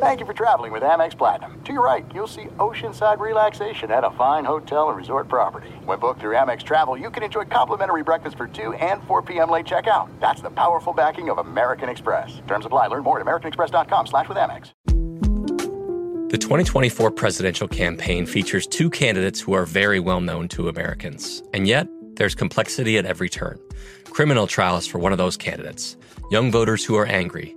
Thank you for traveling with Amex Platinum. To your right, you'll see oceanside relaxation at a fine hotel and resort property. When booked through Amex Travel, you can enjoy complimentary breakfast for 2 and 4 p.m. late checkout. That's the powerful backing of American Express. Terms apply. Learn more at americanexpress.com slash with Amex. The 2024 presidential campaign features two candidates who are very well known to Americans. And yet, there's complexity at every turn. Criminal trials for one of those candidates, young voters who are angry.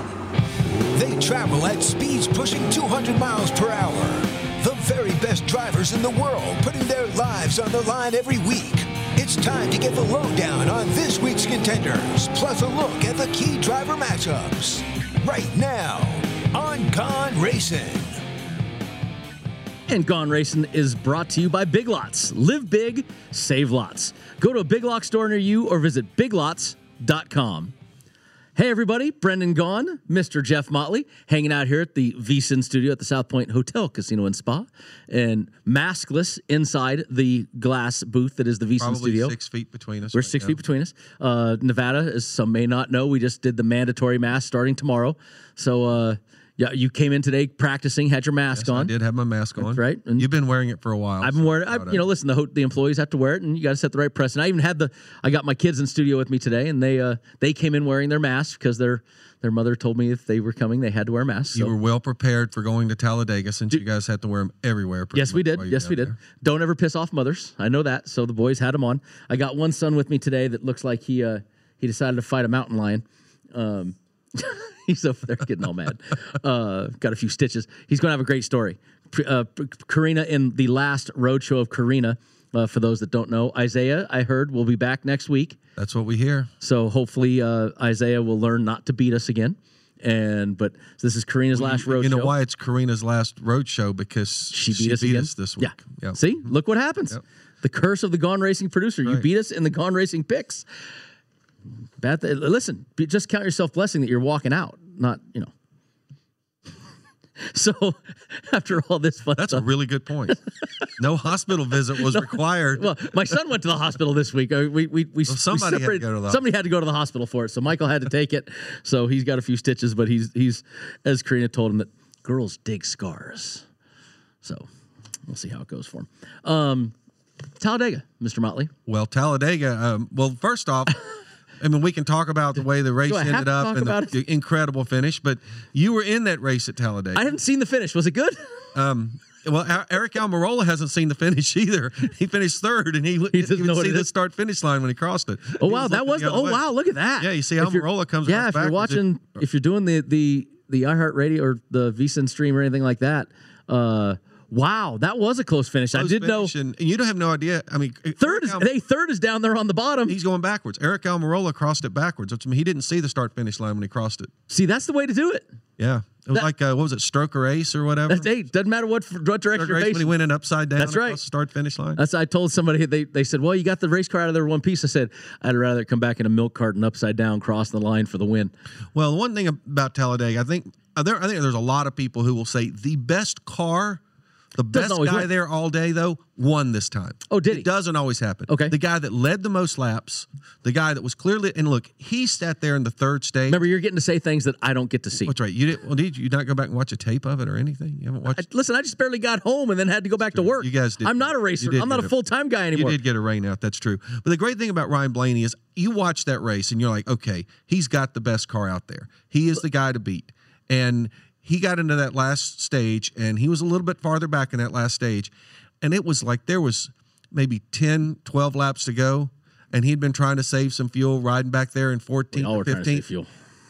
They travel at speeds pushing 200 miles per hour. The very best drivers in the world putting their lives on the line every week. It's time to get the lowdown on this week's contenders, plus a look at the key driver matchups. Right now on Gone Racing. And Gone Racing is brought to you by Big Lots. Live big, save lots. Go to a Big Lots store near you or visit biglots.com. Hey, everybody, Brendan Gaughan, Mr. Jeff Motley, hanging out here at the VSIN studio at the South Point Hotel, Casino, and Spa, and maskless inside the glass booth that is the VSIN Probably studio. six feet between us. We're right six now. feet between us. Uh, Nevada, as some may not know, we just did the mandatory mask starting tomorrow. So, uh, yeah, you came in today practicing, had your mask Yes, I did have my mask on. That's right. And You've been wearing it for a while. I've been so wearing. I, proud you know, listen. The ho- the employees have to wear it, and you got to set the right precedent. I even had the. I got my kids in studio with me today, and they uh they came in wearing their masks because their their mother told me if they were coming, they had to wear masks. You so- were well prepared for going to Talladega since you guys had to wear them everywhere. Yes, we did. Yes, we did. there. Don't ever piss off mothers. I know that. So the boys had them on. I got one son with me today that looks like he uh, he decided to fight a mountain lion. Um, he's over there getting all mad. Uh, got a few stitches. He's going to have a great story. Uh, Karina in the last road show of Karina. Uh, for those that don't know, Isaiah, I heard will be back next week. That's what we hear. So hopefully uh, Isaiah will learn not to beat us again. And but this is Karina's last road you know show. why it's Karina's last road show because She beat us again. this week. Yeah. Yep. See, look what happens. Yep. The curse of the Gone Racing producer. You beat us in the Gone Racing picks. Bad. Th- listen, be- just count yourself blessing that you're walking out, not you know. so after all this fun That's a really good point. no hospital visit was required. well, my son went to the hospital this week. Uh, We we we, somebody we had to go to the somebody had to go to the hospital for it. So Michael had to take it. So he's got a few stitches, but he's he's as Karina told him that girls dig scars. So we'll see how it goes for him. Um, Talladega, Mr. Motley. Well, Talladega. Um, well, first off, I mean, we can talk about the way the race Do I have ended up and the, the incredible finish. But you were in that race at Talladega. I haven't seen the finish. Was it good? Um, well, Aric Almirola hasn't seen the finish either. He finished third, and he, he didn't even see the start finish line when he crossed it. Oh wow, that was the the, oh way. wow, look at that. Yeah, you see Almirola comes Yeah, if you're backwards, it- watching, if you're doing the the the iHeartRadio or the VSiN stream or anything like that, uh, wow, that was a close finish. I did finish, and, and you don't have no idea. I mean, third Aric is Al- hey third is down there on the bottom. he's going backwards. Aric Almirola crossed it backwards. Which, I mean, he didn't see the start finish line when he crossed it. See, that's the way to do it. Yeah, it was That- like uh, what was it, stroke or ace or whatever. That's hey, doesn't matter what what direction you're ace when he went in upside down. That's right. start finish line. That's I told somebody they they said, well, you got the race car out of there one piece. I said, I'd rather come back in a milk carton upside down, cross the line for the win. Well, one thing about Talladega, I think uh, there, I think there's a lot of people who will say the best car, the best guy win. there all day though, won this time. Oh, did it doesn't always happen. Okay. the guy that led the most laps, the guy that was clearly and look, he sat there in the third stage. Remember, you're getting to say things that I don't get to see. That's right? You did. Well, did you not go back and watch a tape of it or anything? You haven't watched. I- listen, I just barely got home and then had to go back to work. You guys did. I'm not a racer. I'm not a full time guy anymore. You did get a rain out. That's true. But the great thing about Ryan Blaney is you watch that race and you're like, okay, he's got the best car out there. He is the guy to beat. And he got into that last stage and he was a little bit farther back in that last stage. And it was like there was maybe 10, 12 laps to go. And he'd been trying to save some fuel riding back there in 14th We all were or trying to save fuel.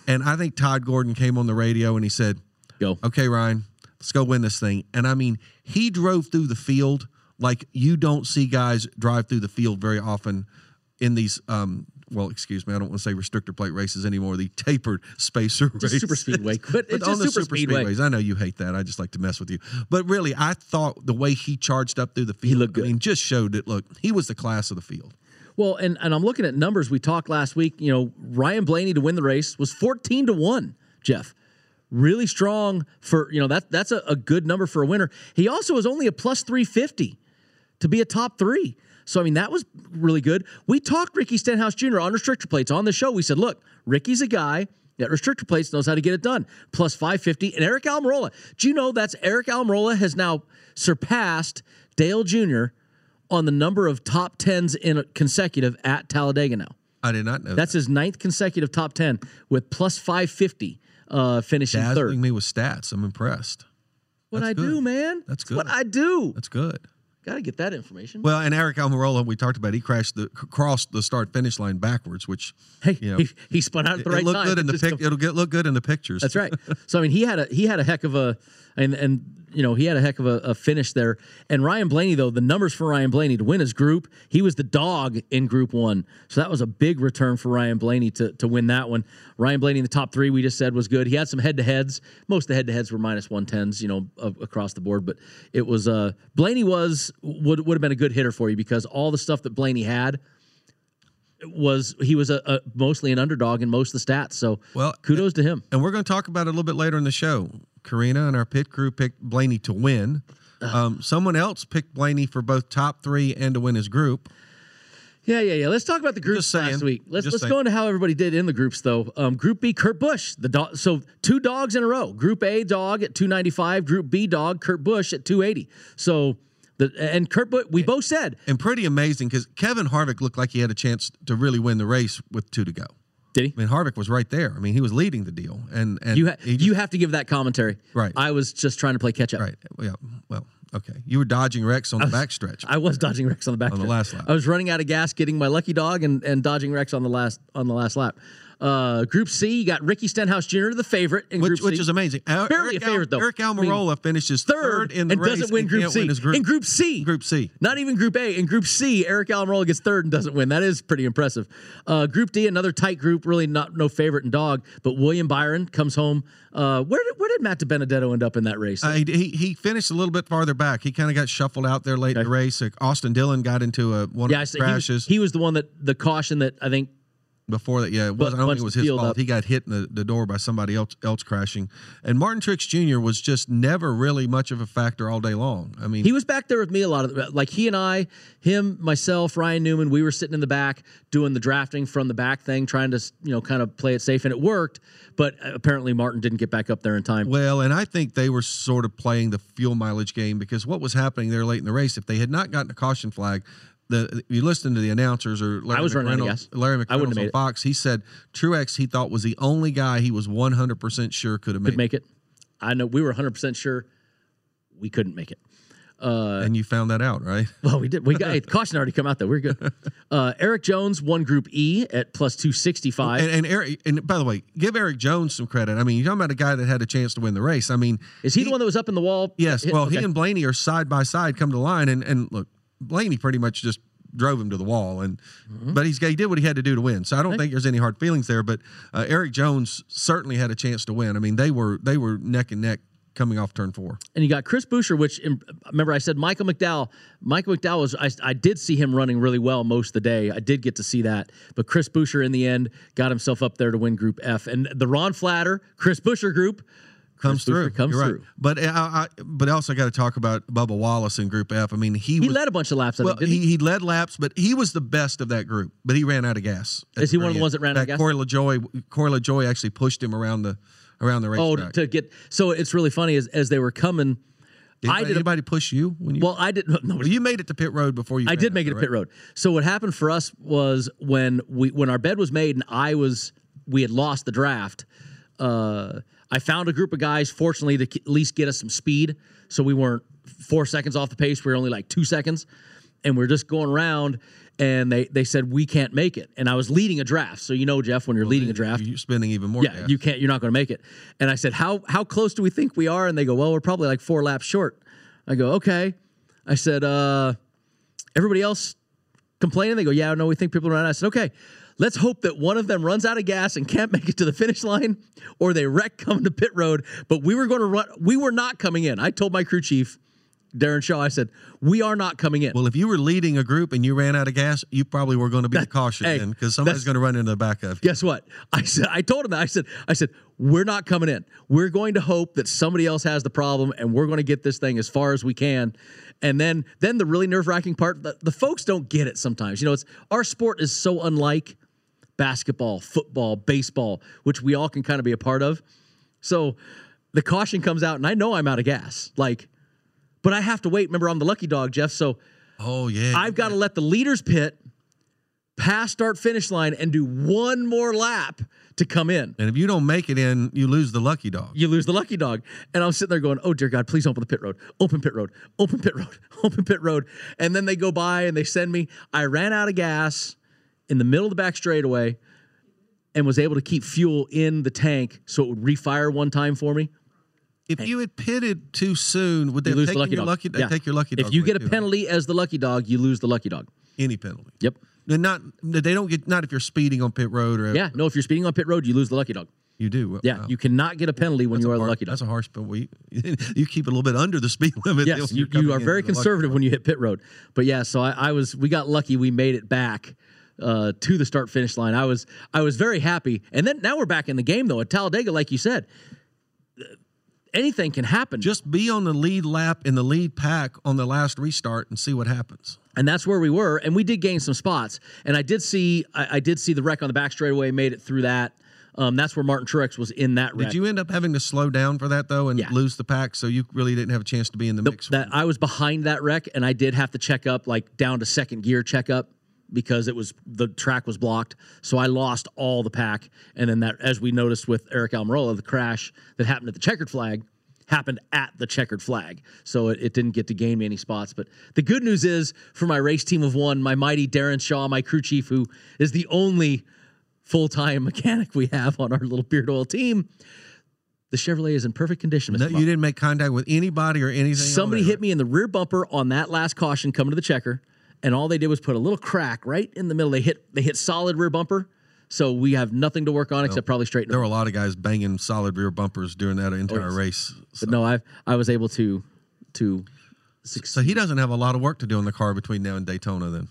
And I think Todd Gordon came on the radio and he said, Go. okay, Ryan, let's go win this thing. And I mean, he drove through the field like you don't see guys drive through the field very often in these. Um, well, excuse me, I don't want to say restrictor plate races anymore. The tapered spacer Just races. super speedway. But it's on just the super speedway. speedways, I know you hate that. I just like to mess with you. But really, I thought the way he charged up through the field, looked good. I mean, just showed that. Look, he was the class of the field. Well, and, and I'm looking at numbers. We talked last week. You know, Ryan Blaney to win the race was 14 to 1, Jeff. Really strong for, you know, that that's a, a good number for a winner. He also was only a plus 350 to be a top three. So, I mean, that was really good. We talked Ricky Stenhouse Jr. on restrictor plates on the show. We said, look, Ricky's a guy that restrictor plates knows how to get it done. Plus 550. And Aric Almirola. Do you know that's Aric Almirola has now surpassed Dale Jr. on the number of top tens in a consecutive at Talladega now. I did not know. That's his ninth consecutive top 10 with plus 550 uh, finishing dazzling third. me with stats. I'm impressed. What That's I good. do, man. That's good. What. I do. That's good. Got to get that information. Well, and Aric Almirola, we talked about, he crashed the crossed the start finish line backwards, which hey, you know, he, he spun out at the it right looked time. good in the pic. It'll get look good in the pictures. That's right. So I mean, he had a he had a heck of a and and you know he had a heck of a, a finish there. And Ryan Blaney though the numbers for Ryan Blaney to win his group, he was the dog in Group One. So that was a big return for Ryan Blaney to to win that one. Ryan Blaney in the top three we just said was good. He had some head to heads. Most of the head to heads were minus one tens, you know, a- across the board. But it was uh Blaney was would would have been a good hitter for you because all the stuff that Blaney had was he was a, a mostly an underdog in most of the stats. So Well, kudos to him. and we're going to talk about it a little bit later in the show. Karina and our pit crew picked Blaney to win. Um, someone else picked Blaney for both top three and to win his group. Yeah, yeah, yeah. Let's talk about the groups last week. Let's Just let's saying. go into how everybody did in the groups though. Um, group B, Kurt Busch, the dog. So two dogs in a row. Group A dog at two ninety five. Group B dog Kurt Busch at two eighty. So the and Kurt Busch, we both said And pretty amazing because Kevin Harvick looked like he had a chance to really win the race with two to go. Did he? I mean, Harvick was right there. I mean, he was leading the deal, and and You ha- just- you have to give that commentary. Right. I was just trying to play catch up. right. Yeah. Well, okay. You were dodging wrecks on the backstretch. I was dodging wrecks on the back On the last lap. I was running out of gas, getting my lucky dog, and, and dodging wrecks on the last on the last lap. Uh, group C, you got Ricky Stenhouse Jr., the favorite in which, Group which is amazing. Barely Aric a favorite, though. Aric I mean, Almirola finishes third, in the and race doesn't win and Group C. win group. In Group C, Group C. not even Group A. In Group C, Aric Almirola gets third and doesn't win. That is pretty impressive. Uh, group D, another tight group, really not no favorite in dog, but William Byron comes home. Uh, where did where did Matt DiBenedetto end up in that race? Uh, he, he he finished a little bit farther back. He kind of got shuffled out there late in the race. Austin Dillon got into a one yeah, of the he, crashes he was the one that the caution that I think before that. Yeah, it was, I don't think it was his fault. up. He got hit in the, the door by somebody else else crashing. And Martin Truex Jr. was just never really much of a factor all day long. I mean, He was back there with me a lot of the, like he and I, him, myself, Ryan Newman, we were sitting in the back doing the drafting from the back thing, trying to you know kind of play it safe, and it worked. But apparently Martin didn't get back up there in time. Well, and I think they were sort of playing the fuel mileage game because what was happening there late in the race, if they had not gotten a caution flag, the you listen to the announcers or Larry I was running out of McReynolds- gas. Larry McReynolds on it. Fox, he said Truex he thought was the only guy he was 100% sure could have made, Could make it. I know we were 100 percent sure we couldn't make it. it. And you found that out, right? Well, we did. We got hey, caution already come out though. We're good. Uh, Erik Jones won Group E at plus 265. And, and Erik, and by the way, give Erik Jones some credit. I mean, you're talking about a guy that had a chance to win the race. I mean, Is he, the one that was up in the wall? Yes. Hit- Well, okay. he and Blaney are side by side, come to line, and and look, Blaney pretty much just drove him to the wall, and Mm-hmm. but he's he did what he had to do to win. So I don't think there's any hard feelings there. But uh, Erik Jones certainly had a chance to win. I mean, they were they were neck and neck coming off turn four. and you got Chris Buescher, which um, remember I said Michael McDowell. Michael McDowell was I, I did see him running really well most of the day. I did get to see that, but Chris Buescher in the end got himself up there to win Group F, and the Ron Flatter Chris Buescher group Comes through, comes You're through. Right. But uh, I, but also got to talk about Bubba Wallace in Group F. I mean, he, He was, led a bunch of laps. Well, think, he, he? he led laps, but he was the best of that group. But he ran out of gas. Is he one of the ones that ran out of gas? Corey LaJoie, Corey LaJoie actually pushed him around the around the Oh, racetrack. to get so it's really funny as as they were coming. Did I anybody, did. Anybody push you when you? well, I didn't. No, Well, you made it to pit road before you. I did make it to pit road. So what happened for us was when we when our bed was made and I was we had lost the draft. Uh, I found a group of guys, fortunately, to at least get us some speed, so we weren't four seconds off the pace. We were only like two seconds. and we're just going around. And they they said we can't make it, and I was leading a draft. So you know, Jeff, when you're leading a draft, You're spending even more. yeah, gas. you can't. You're not going to make it. And I said, how how close do we think we are? And they go, well, we're probably like four laps short. I go, okay. I said, uh, everybody else complaining? They go, yeah, no, we think people are around. I said, okay. Let's hope that one of them runs out of gas and can't make it to the finish line, or they wreck coming to pit road. But we were going to run. We were not coming in. I told my crew chief, Darren Shaw. I said, we are not coming in. Well, if you were leading a group and you ran out of gas, you probably were going to be the caution hey, then because somebody's going to run into the back of you. guess what? I said I told him that. I said I said we're not coming in. We're going to hope that somebody else has the problem and we're going to get this thing as far as we can. And then then the really nerve-wracking part, the, the folks don't get it sometimes. You know, it's our sport is so unlike basketball, football, baseball, which we all can kind of be a part of. So the caution comes out and I know I'm out of gas. Like but I have to wait. Remember, I'm the lucky dog, Jeff. So Oh yeah, I've got to let the leaders pit past start finish line and do one more lap to come in. And if you don't make it in, you lose the lucky dog. You lose the lucky dog. And I'm sitting there going, oh, dear God, please open the pit road. Open pit road. Open pit road. Open pit road. And then they go by and they send me. I ran out of gas in the middle of the back straightaway and was able to keep fuel in the tank so it would refire one time for me. If you had pitted too soon, would they You lose take the lucky your dog. lucky? They Yeah. take your lucky dog. If you get a too. penalty as the lucky dog, you lose the lucky dog. any penalty, Yep. and not they don't get not if you're speeding on pit road or Yeah. No, if you're speeding on pit road, you lose the lucky dog. you do. Yeah. Wow. You cannot get a penalty when That's you are the lucky dog. That's a harsh penalty. You keep it a little bit under the speed limit. Yes, you, you are very conservative when you hit pit road. But yeah, so I, I was we got lucky. We made it back uh, to the start finish line. I was I was very happy. And then now we're back in the game though at Talladega, like you said. Anything can happen. Just be on the lead lap in the lead pack on the last restart and see what happens. and that's where we were. And we did gain some spots. And I did see I, I did see the wreck on the back straightaway. Made it through that. Um, that's where Martin Truex was in that wreck. Did you end up having to slow down for that though and Yeah. lose the pack, so you really didn't have a chance to be in the Nope, mix? that I was behind that wreck, and I did have to check up, like down to second gear checkup because it was the track was blocked. So I lost all the pack, and then that, as we noticed with Aric Almirola, the crash that happened at the checkered flag happened at the checkered flag, so it, it didn't get to gain me any spots. But the good news is for my race team of one, my mighty Darren Shaw, my crew chief, who is the only full time mechanic we have on our little beard oil team. The Chevrolet is in perfect condition. Mr. No, you didn't make contact with anybody or anything. Somebody hit me in the rear bumper on that last caution coming to the checker, and all they did was put a little crack right in the middle. They hit they hit solid rear bumper, so we have nothing to work on except probably straighten There were a lot of guys banging solid rear bumpers during that entire Oh, yes. race. So, But no, I I was able to to Succeed. so he doesn't have a lot of work to do in the car between now and Daytona. Then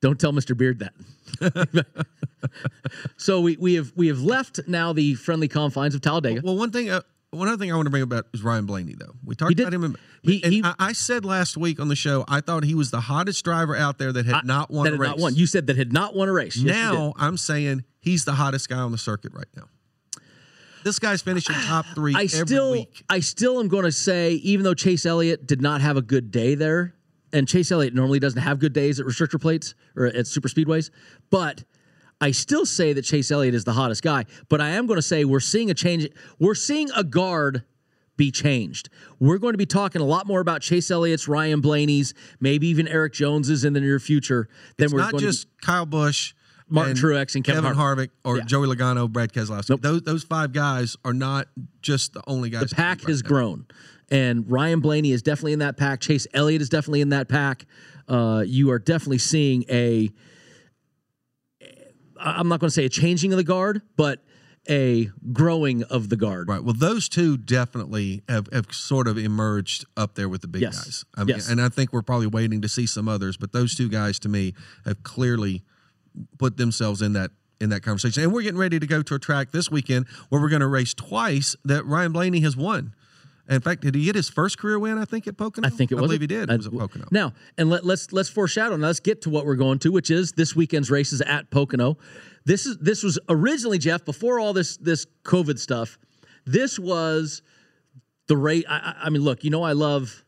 Don't tell Mr. Beard that. so we, we have we have left now the friendly confines of Talladega. Well, one thing, uh, one other thing I want to bring about is Ryan Blaney. Though we talked about him, in, he- and he- I, I said last week on the show I thought he was the hottest driver out there that had not won that a race. not won. You said that had not won a race. Yes, now I'm saying he's the hottest guy on the circuit right now. This guy's finishing top three I every still, week. I still am going to say, even though Chase Elliott did not have a good day there, and Chase Elliott normally doesn't have good days at restrictor plates or at super speedways, but I still say that Chase Elliott is the hottest guy. But I am going to say we're seeing a change. We're seeing a guard be changed. We're going to be talking a lot more about Chase Elliott's, Ryan Blaney's, maybe even Erik Jones's in the near future. It's we're not just Kyle Busch, Martin Truex and Kevin Harvick, or Yeah. Joey Logano, Brad Keselowski. Nope. Those those five guys are not just the only guys. the pack has grown, and Ryan Blaney is definitely in that pack. Chase Elliott is definitely in that pack. Uh, you are definitely seeing a. I'm not going to say a changing of the guard, but a growing of the guard. Right. Well, those two definitely have, have sort of emerged up there with the big Yes. guys. I mean, Yes. And I think we're probably waiting to see some others, but those two guys to me have clearly put themselves in that in that conversation. And we're getting ready to go to a track this weekend where we're going to race twice that Ryan Blaney has won. In fact, did he get his first career win? I think at Pocono. I think it was. I believe he did. I- It uh, was at Pocono. Now, and let, let's let's foreshadow. Now let's get to what we're going to, which is this weekend's races at Pocono. This is this was originally Jeff before all this this COVID stuff. This was the race. I, I I mean, look, you know, I love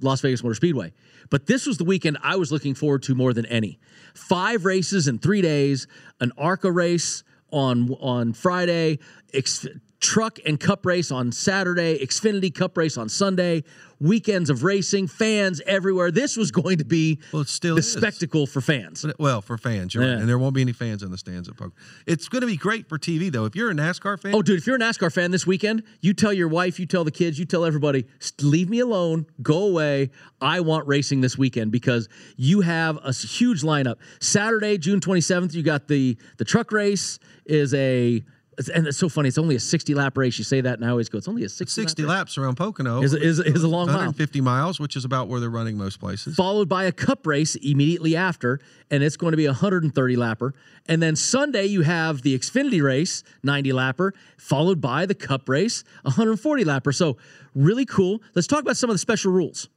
Las Vegas Motor Speedway, but this was the weekend I was looking forward to more than any. Five races in three days, an ARCA race on on Friday. Ex- truck and cup race on Saturday, Xfinity Cup race on Sunday, weekends of racing, fans everywhere. This was going to be Well, it still the is. spectacle for fans. Well, for fans, you're right. And there won't be any fans in the stands at Pocono. It's going to be great for TV though. If you're a NASCAR fan, Oh, dude, if you're a NASCAR fan this weekend, you tell your wife, you tell the kids, you tell everybody, leave me alone, go away. I want racing this weekend because you have a huge lineup. Saturday, June 27th, you got the the truck race is a and it's so funny. It's only a 60 lap race. You say that and I always go, it's only a 60, 60 lap race. laps around Pocono Is, is, is a long mile. 150 miles, which is about where they're running most places. followed by a cup race immediately after, and it's going to be a 130 lapper. And then Sunday, you have the Xfinity race, 90 lapper, followed by the cup race, 140 lapper. So, really cool. Let's talk about some of the special rules.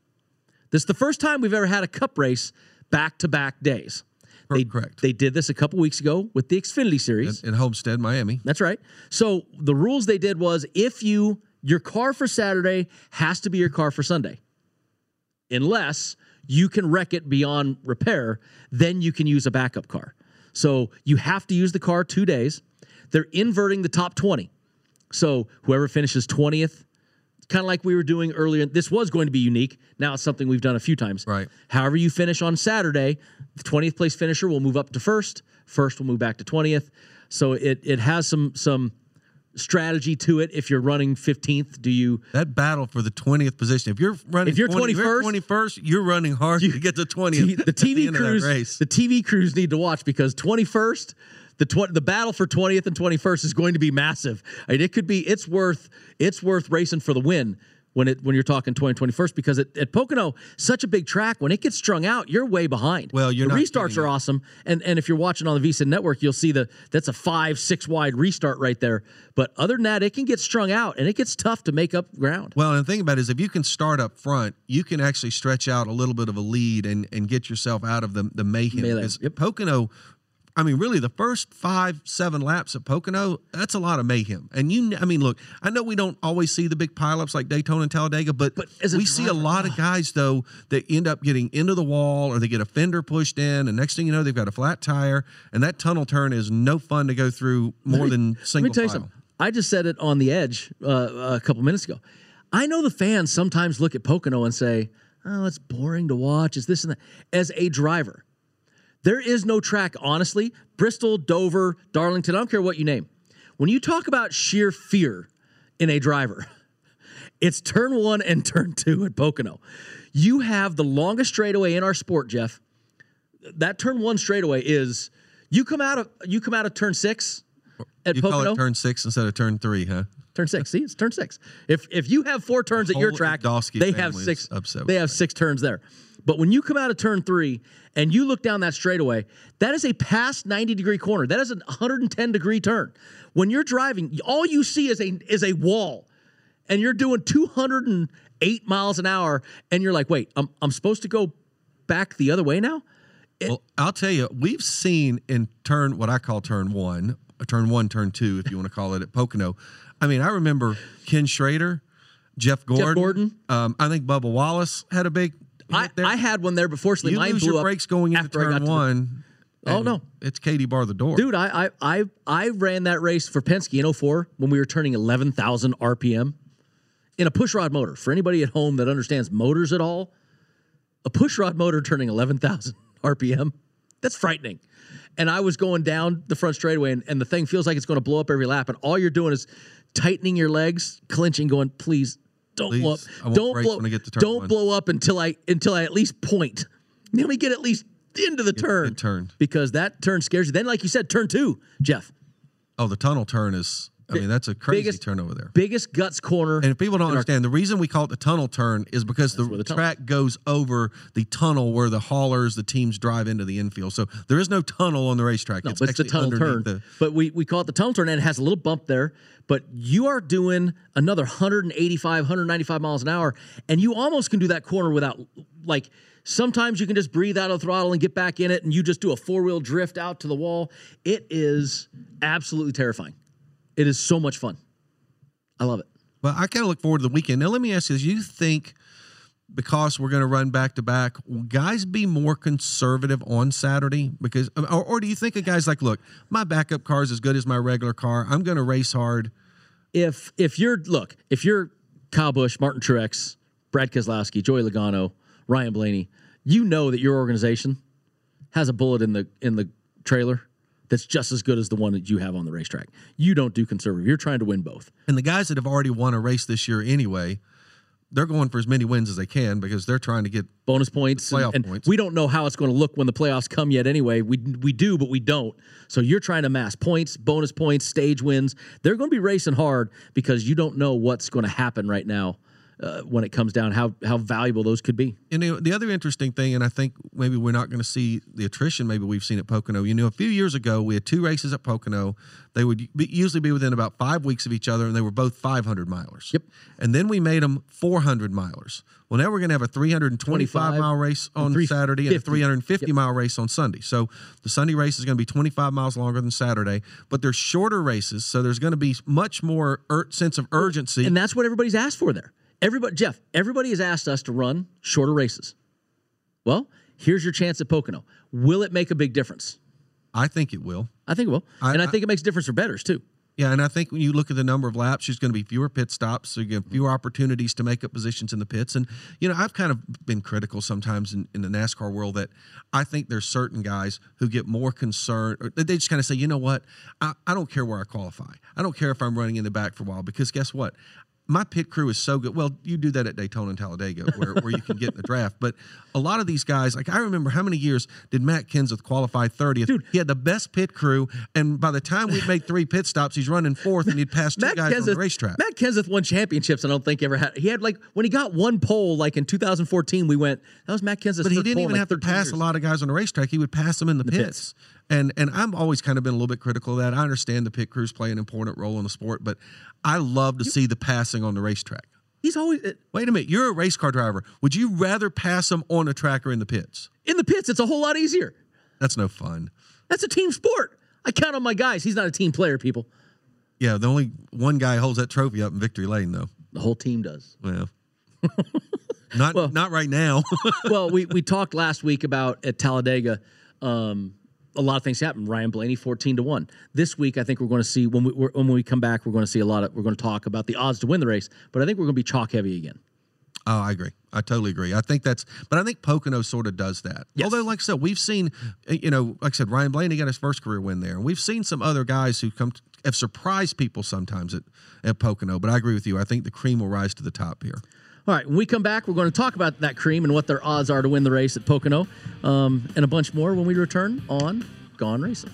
This is the first time we've ever had a cup race back to back days. They, Correct. They did this a couple weeks ago with the Xfinity series. in Homestead, Miami. That's right. So the rules they did was if you your car for Saturday has to be your car for Sunday. Unless you can wreck it beyond repair, then you can use a backup car. So you have to use the car 2 days. They're inverting the top 20. So whoever finishes 20th kind of like we were doing earlier. This was going to be unique. Now it's something we've done a few times. Right. However you finish on Saturday, the 20th place finisher will move up to first. First will move back to 20th. So it it has some some strategy to it. If you're running 15th, do you That battle for the 20th position. If you're running, If you're 20 21st, 21st, you're running hard you, to get to 20th. the the TV that crews the TV crews need to watch because 21st the tw- the battle for 20th and 21st is going to be massive. I mean, it could be it's worth it's worth racing for the win when it when you're talking 2021st because at, at Pocono such a big track when it gets strung out you're way behind. Well, you're the not restarts are it. awesome and and if you're watching on the VSiN network you'll see the that's a 5 6 wide restart right there. But other than that it can get strung out and it gets tough to make up ground. Well, and the thing about it is, if you can start up front, you can actually stretch out a little bit of a lead and, and get yourself out of the the mayhem. Melee, Because yep. Pocono, I mean, really, the first five seven laps at Pocono, that's a lot of mayhem. And you, I mean, look, I know we don't always see the big pileups like Daytona and Talladega, but, But we see a driver, lot of guys though that end up getting into the wall or they get a fender pushed in, and next thing you know, they've got a flat tire, and that tunnel turn is no fun to go through more than single. Let me tell you file. something. I just said it on the edge uh, a couple minutes ago. I know the fans sometimes look at Pocono and say, "Oh, it's boring to watch. Is this and that?" As a driver, there is no track. Honestly, Bristol, Dover, Darlington. I don't care what you name. When you talk about sheer fear in a driver, it's turn one and turn two at Pocono. You have the longest straightaway in our sport, Jeff. That turn one straightaway is you come out of you come out of turn six at You Pocono. call it turn six instead of turn three, huh? Turn six. See, it's turn six. If if you have four turns at your track, they have six. upset They have six turns there. But when you come out of turn three and you look down that straightaway, that is a past 90 degree corner. That is a 110 degree turn. When you're driving, all you see is a is a wall, and you're doing 208 miles an hour, and you're like, wait, I'm I'm supposed to go back the other way now? Well, I'll tell you, we've seen in turn what I call turn one, uh, turn one, turn two, if you want to call it at Pocono. I mean, I remember Ken Schrader, Jeff Gordon. Jeff Gordon. Um, I think Bubba Wallace had a big. I. I had one there before, so you mine lose blew your up brakes going into after I got turn to the- one. Oh, and no. it's Katie bar the door, Dude, I, I I I ran that race for Penske in 04 when we were turning 11,000 RPM in a pushrod motor. For anybody at home that understands motors at all, a pushrod motor turning 11,000 RPM, that's frightening. And I was going down the front straightaway, and, and the thing feels like it's going to blow up every lap. And all you're doing is tightening your legs, clinching, going, please don't blow up. Please, I won't Don't blow, get don't one." blow up until I until I at least point. Let me get at least into the turn. it turned. Because that turn scares you. Then, like you said, turn two, Jeff. Oh, the tunnel turn is. I mean, that's a crazy biggest- turn over there. Biggest guts corner. And if people don't in our- understand, the reason we call it the tunnel turn is because the, the track goes over the tunnel where the haulers, the teams drive into the infield. So there is no tunnel on the racetrack. No, it's but it's the tunnel turn. the. but we, we call it the tunnel turn, and it has a little bump there. But you are doing another 185, 195 miles an hour, and you almost can do that corner without, like, sometimes you can just breathe out of the throttle and get back in it, and you just do a four wheel drift out to the wall. It is absolutely terrifying. It is so much fun. I love it. Well, I kind of look forward to the weekend. Now, let me ask you: this. You think because we're going to run back to back, will guys be more conservative on Saturday? Because, um, or, or do you think a guy's like, look, my backup car is as good as my regular car. I'm going to race hard. if if you're look, if you're Kyle Busch, Martin Truex, Brad Keselowski, Joey Logano, Ryan Blaney, you know that your organization has a bullet in the in the trailer that's just as good as the one that you have on the racetrack. You don't do conservative. You're trying to win both. And the guys that have already won a race this year anyway, they're going for as many wins as they can because they're trying to get bonus points, playoff and, and points. we don't know how it's going to look when the playoffs come yet. Anyway, we we do, but we don't. So you're trying to mass points, bonus points, stage wins. They're going to be racing hard because you don't know what's going to happen right now uh, when it comes down how how valuable those could be. And the other interesting thing, and I think maybe we're not going to see the attrition maybe we've seen at Pocono. You know, a few years ago we had two races at Pocono. They would be, usually be within about five weeks of each other, and they were both 500 milers. Yep. And then we made them 400 milers. Well, now we're going to have a 325 mile race on and Saturday and a 350. 350 mile race on Sunday. So the Sunday race is going to be 25 miles longer than Saturday, but they're shorter races, so there's going to be much more ur- sense of urgency. And that's what everybody's asked for there. Everybody, Jeff, everybody has asked us to run shorter races. Well, here's your chance at Pocono. Will it make a big difference? I think it will. I think it will, I- and I I- think it makes a difference for betters too. Yeah, and I think when you look at the number of laps, there's going to be fewer pit stops, so you get fewer opportunities to make up positions in the pits. And you know, I've kind of been critical sometimes in, in the NASCAR world that I think there's certain guys who get more concerned. Or they just kind of say, you know what, I, I don't care where I qualify. I don't care if I'm running in the back for a while because guess what? My pit crew is so good. Well, you do that at Daytona and Talladega, where, where you can get in the draft. But a lot of these guys, like I remember, how many years did Matt Kenseth qualify 30th? Dude, he had the best pit crew, and by the time we made three pit stops, he's running fourth, and he'd pass two guys on the racetrack. Matt Kenseth won championships. I don't think ever had. He had like when he got one pole, like in 2014, we went. That was Matt Kenseth's but he didn't even like have to pass years. a lot of guys on the racetrack. He would pass them in the, The pits. pits. And and I've always kind of been a little bit critical of that. I understand the pit crews play an important role in the sport, but I love to see the passing on the racetrack. He's always uh, Wait a minute, you're a race car driver. Would you rather pass them on a track or in the pits? in the pits. It's a whole lot easier. That's no fun. That's a team sport. I count on my guys. He's not a team player, people. Yeah, the only one guy holds that trophy up in victory lane, though. The whole team does. Well, not not right now. well, we we talked last week about at Talladega. Um, a lot of things happen. Ryan Blaney, fourteen to one. This week, I think we're going to see when we we're, when we come back, we're going to see a lot of. We're going to talk about the odds to win the race, but I think we're going to be chalk heavy again. Oh, I agree. I totally agree. I think that's, but I think Pocono sort of does that. Yes. Although, like I said, we've seen, you know, like I said, Ryan Blaney got his first career win there, and we've seen some other guys who come have surprised people sometimes at at Pocono. But I agree with you. I think the cream will rise to the top here. All right, when we come back, we're going to talk about that cream and what their odds are to win the race at Pocono, um, and a bunch more when we return on Gone Racing.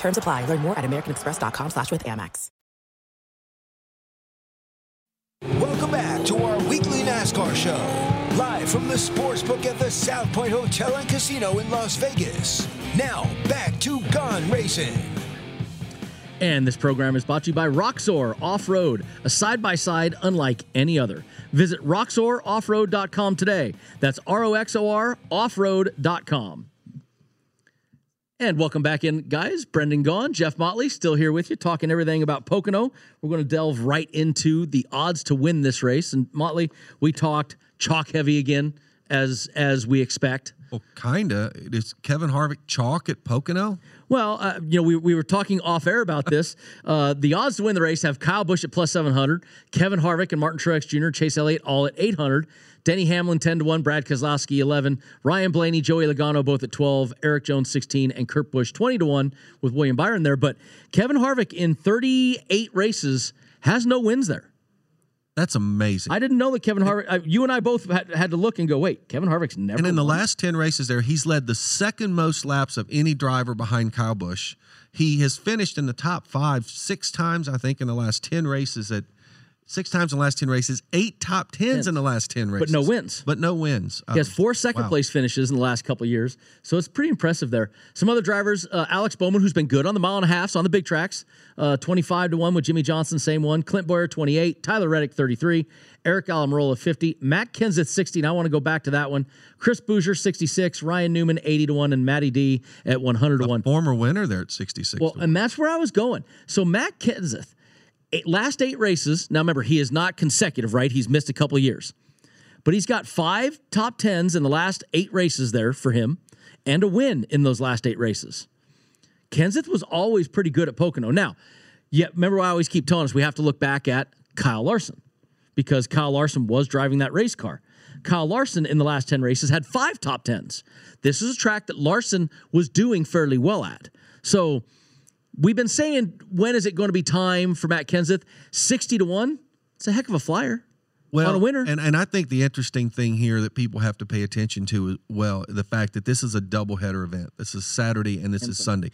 Terms apply. Learn more at americanexpress.com slash with Amex. Welcome back to our weekly NASCAR show, live from the sportsbook at the South Point Hotel and Casino in Las Vegas. Now, back to Gone Racing. And this program is brought to you by Roxor Off Road, a side by side unlike any other. Visit roxoroffroad.com today. That's R O X O R offroad.com. And welcome back in, guys. Brendan Gaughan, Jeff Motley, still here with you, talking everything about Pocono. We're going to delve right into the odds to win this race. And Motley, we talked chalk heavy again, as as we expect. Well, kinda. Is Kevin Harvick chalk at Pocono? Well, uh, you know, we, we were talking off air about this. Uh, the odds to win the race have Kyle Busch at plus 700, Kevin Harvick and Martin Truex Jr., Chase Elliott all at 800, Denny Hamlin 10 to 1, Brad Keselowski 11, Ryan Blaney, Joey Logano both at 12, Erik Jones 16, and Kurt Busch 20 to 1 with William Byron there. But Kevin Harvick in 38 races has no wins there. That's amazing. I didn't know that Kevin Harvick, uh, you and I both had, had to look and go, wait, Kevin Harvick's never and in the last 10 races there, he's led the second most laps of any driver behind Kyle Busch. He has finished in the top five six times, I think, in the last 10 races at six times in the last 10 races, eight top tens in the last 10 races. But no wins. But no wins. He has Um, four second wow. place finishes in the last couple of years, so it's pretty impressive there. Some other drivers, uh, Alex Bowman, who's been good on the mile and a halfs on the big tracks, uh, twenty-five to one with Jimmie Johnson, same one. Clint Bowyer, twenty-eight. Tyler Reddick, thirty-three. Aric Almirola, fifty. Matt Kenseth, sixty. And I want to go back to that one. Chris Buescher, sixty-six. Ryan Newman, eighty to one, and Matty D at one hundred to one. Former winner there at 66. Well, and that's where I was going. So Matt Kenseth, eight, last eight races. Now remember, he is not consecutive, right? He's missed a couple years, but he's got five top tens in the last eight races there for him, and a win in those last eight races. Kenseth was always pretty good at Pocono. Now, yeah, remember I always keep telling us we have to look back at Kyle Larson because Kyle Larson was driving that race car. Kyle Larson in the last 10 races had five top tens. This is a track that Larson was doing fairly well at. So we've been saying, when is it going to be time for Matt Kenseth? 60 to 1? It's a heck of a flyer on a winner. And, and I think the interesting thing here that people have to pay attention to as well, the fact that this is a doubleheader event. This is Saturday and this is Sunday.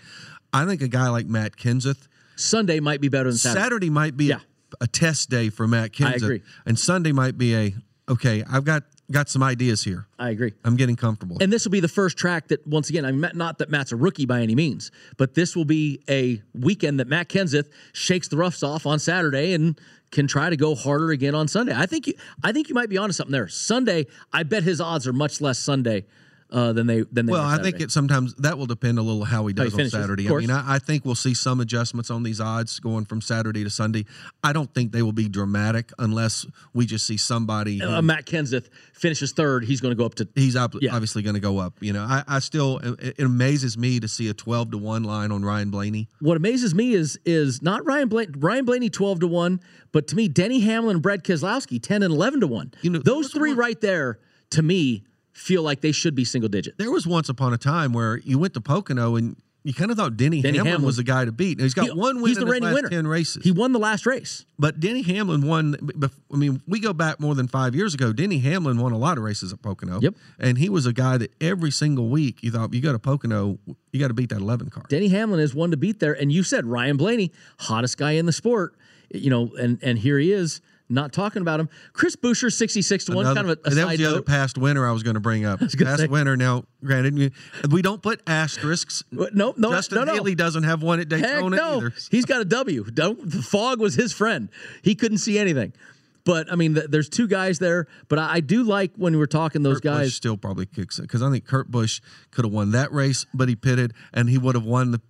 I think a guy like Matt Kenseth, Sunday might be better than Saturday. Saturday, might be Yeah. a, a test day for Matt Kenseth. I agree. And Sunday might be a okay. I've got got some ideas here. I agree. I'm getting comfortable. And this will be the first track that, once again, I'm not that Matt's a rookie by any means, but this will be a weekend that Matt Kenseth shakes the roughs off on Saturday and can try to go harder again on Sunday. I think you, I think you might be onto something there. Sunday, I bet his odds are much less Sunday uh, than they than they. well, I think it sometimes that will depend a little how he How he does on Saturday. I mean. I, I think we'll see some adjustments on these odds going from Saturday to Sunday. I don't think they will be dramatic unless we just see somebody. who- uh, Matt Kenseth finishes third. He's going to go up to. he's ob- Yeah. obviously going to go up. You know, I, I still it, it amazes me to see a twelve to one line on Ryan Blaney. What amazes me is is not Ryan Blaney, Ryan Blaney twelve to one, but to me Denny Hamlin and Brad Keselowski ten and eleven to one. You know, those three one- right there to me feel like they should be single digit. There was once upon a time where you went to Pocono and you kind of thought Denny, Denny Hamlin, Hamlin. was the guy to beat. Now, he's got He- one win he's in the reigning last winner. ten races. He won the last race. But Denny Hamlin won. I mean, we go back more than five years ago. Denny Hamlin won a lot of races at Pocono. Yep. And he was a guy that every single week you thought you go to Pocono, you got to beat that eleven car. Denny Hamlin is one to beat there, and you said Ryan Blaney, hottest guy in the sport, you know, and and here he is, not talking about him. Chris Buescher, sixty six to one, Another- kind of a, a and that was the other past winner I was going to bring up. Past say- winner. Now, granted, we don't put asterisks. No, no, Justin no, no. Haley doesn't have one at Heck Daytona no, either. he's got a W. Don't the fog was his friend. He couldn't see anything. But I mean, th- there's two guys there. But I, I do like when we were talking those Kurt guys. still probably kicks it because I think Kurt Busch could have won that race, but he pitted, and he would have won the